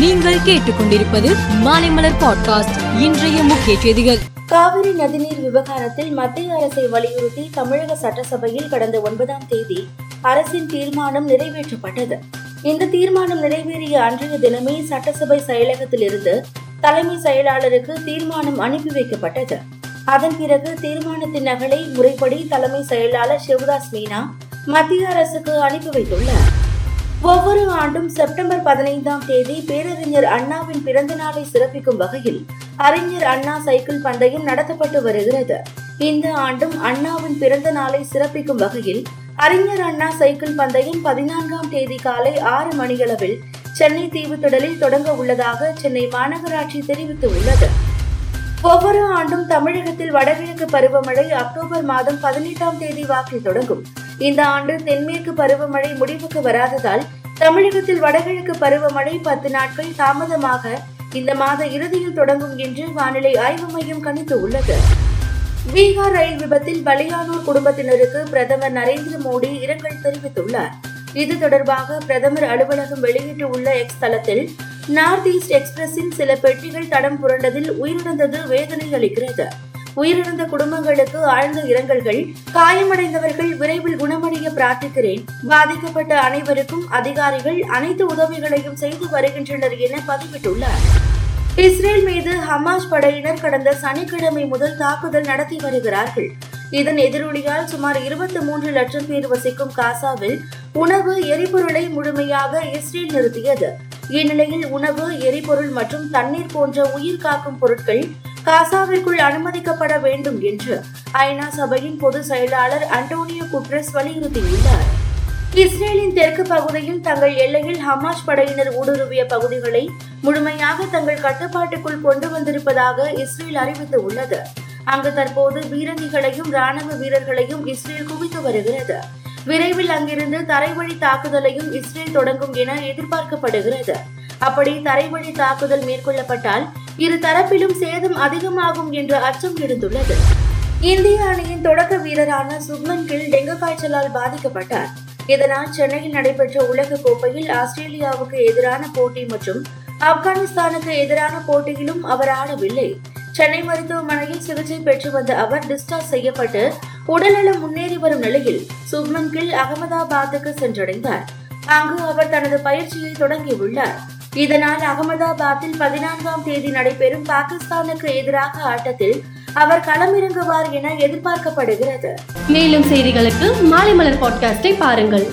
நீங்கள் கேட்டுக்கொண்டிருப்பது மாலைமலர் பாட்காஸ்ட் இன்றைய முக்கிய செய்திகள். காவிரி நதிநீர் விவகாரத்தில் மத்திய அரசை வலியுறுத்தி தமிழக சட்டசபையில் கடந்த ஒன்பதாம் தேதி அரசின் தீர்மானம் நிறைவேற்றப்பட்டது. இந்த தீர்மானம் நிறைவேறிய அன்றைய தினமே சட்டசபை செயலகத்திலிருந்து தலைமை செயலாளருக்கு தீர்மானம் அனுப்பி வைக்கப்பட்டது. அதன் பிறகு தீர்மானத்தின் நகலை முறைப்படி தலைமை செயலாளர் சிவராஜ் மீனா மத்திய அரசுக்கு அனுப்பி வைத்துள்ளார். ஒவ்வொரு ஆண்டும் செப்டம்பர் பதினைந்தாம் தேதி பேரறிஞர் அண்ணாவின் பிறந்த நாளை சிறப்பிக்கும் வகையில் அறிஞர் அண்ணா சைக்கிள் பந்தயம் நடத்தப்பட்டு வருகிறது. இந்த ஆண்டும் அண்ணாவின் பிறந்த நாளை சிறப்பிக்கும் வகையில் அறிஞர் அண்ணா சைக்கிள் பந்தயம் பதினான்காம் தேதி காலை ஆறு மணியளவில் சென்னை தீவுத்திடலில் தொடங்க உள்ளதாக சென்னை மாநகராட்சி தெரிவித்துள்ளது. ஒவ்வொரு ஆண்டும் தமிழகத்தில் வடகிழக்கு பருவமழை அக்டோபர் மாதம் பதினெட்டாம் தேதி வாக்கில் தொடங்கும். இந்த ஆண்டு தென்மேற்கு பருவமழை முடிவுக்கு வராததால் தமிழகத்தில் வடகிழக்கு பருவமழை பத்து நாட்கள் தாமதமாக இந்த மாத இறுதியில் தொடங்கும் என்று வானிலை ஆய்வு மையம் கணித்து உள்ளது. பீகார் ரயில் விபத்தில் பலியானோர் குடும்பத்தினருக்கு பிரதமர் நரேந்திர மோடி இரங்கல் தெரிவித்துள்ளார். இது தொடர்பாக பிரதமர் அலுவலகம் வெளியிட்டுள்ள எக்ஸ் தளத்தில் நார்த் ஈஸ்ட் எக்ஸ்பிரஸின் சில பெட்டிகள் தடம் புரண்டதில் உயிரிழந்தது வேதனை அளிக்கிறது உயிரிழந்த குடும்பங்களுக்கு ஆழ்ந்த இரங்கல்கள். காயமடைந்தவர்கள் விரைவில் குணமடைய பிரார்த்திக்கிறேன். பாதிக்கப்பட்ட அனைவருக்கும் அதிகாரிகள் அனைத்து உதவிகளையும் செய்து வருகின்றனர் என பதிவிட்டுள்ளார் இஸ்ரேல் மீது ஹமாஸ் படையினர் கடந்த சனிக்கிழமை முதல் தாக்குதல் நடத்தி வருகிறார்கள். இதன் எதிரொலியால் சுமார் இருபத்தி மூன்று லட்சம் பேர் வசிக்கும் காசாவில் உணவு எரிபொருளை முழுமையாக இஸ்ரேல் நிறுத்தியது. இந்நிலையில் உணவு எரிபொருள் மற்றும் தண்ணீர் போன்ற உயிர் காக்கும் பொருட்கள் காசாவிற்குள் அனுமதிக்கப்பட வேண்டும் என்று ஐநா சபையின் பொதுச் செயலாளர் அண்டோனியோ குட்ரஸ் வலியுறுத்தியுள்ளார். இஸ்ரேலின் தெற்கு பகுதியில் தங்கள் எல்லையில் ஹமாஸ் படையினர் ஊடுருவிய பகுதிகளை முழுமையாக தங்கள் கட்டுப்பாட்டுக்குள் கொண்டு வந்திருப்பதாக இஸ்ரேல் அறிவித்துள்ளது. அங்கு தற்போது பீரங்கிகளையும் ராணுவ வீரர்களையும் இஸ்ரேல் குவித்து வருகிறது. விரைவில் அங்கிருந்து தரைவழி தாக்குதலையும் இஸ்ரேல் தொடங்கும் என எதிர்பார்க்கப்படுகிறது. அப்படி தரைவழி தாக்குதல் மேற்கொள்ளப்பட்டால் இரு தரப்பிலும் சேதம் அதிகமாகும் என்ற அச்சம் எழுந்துள்ளது. இந்திய அணியின் தொடக்க வீரரான சுப்மன் கில் டெங்கு காய்ச்சலால் பாதிக்கப்பட்டார். இதனால் சென்னையில் நடைபெற்ற உலக கோப்பையில் ஆஸ்திரேலியாவுக்கு எதிரான போட்டி மற்றும் ஆப்கானிஸ்தானுக்கு எதிரான போட்டியிலும் அவர் ஆடவில்லை. சென்னை மருத்துவமனையில் சிகிச்சை பெற்று வந்த அவர் டிஸ்சார்ஜ் செய்யப்பட்டு உடல்நலம் முன்னேறி வரும் நிலையில் சுப்மன் கில் அகமதாபாத்துக்கு சென்றடைந்தார். அங்கு அவர் தனது பயிற்சியை தொடங்கியுள்ளார். இதனால் அகமதாபாத்தில் பதினான்காம் தேதி நடைபெறும் பாகிஸ்தானுக்கு எதிராக ஆட்டத்தில் அவர் களமிறங்குவார் என எதிர்பார்க்கப்படுகிறது. மேலும் செய்திகளுக்கு மாலை மலர் பாட்காஸ்டை பாருங்கள்.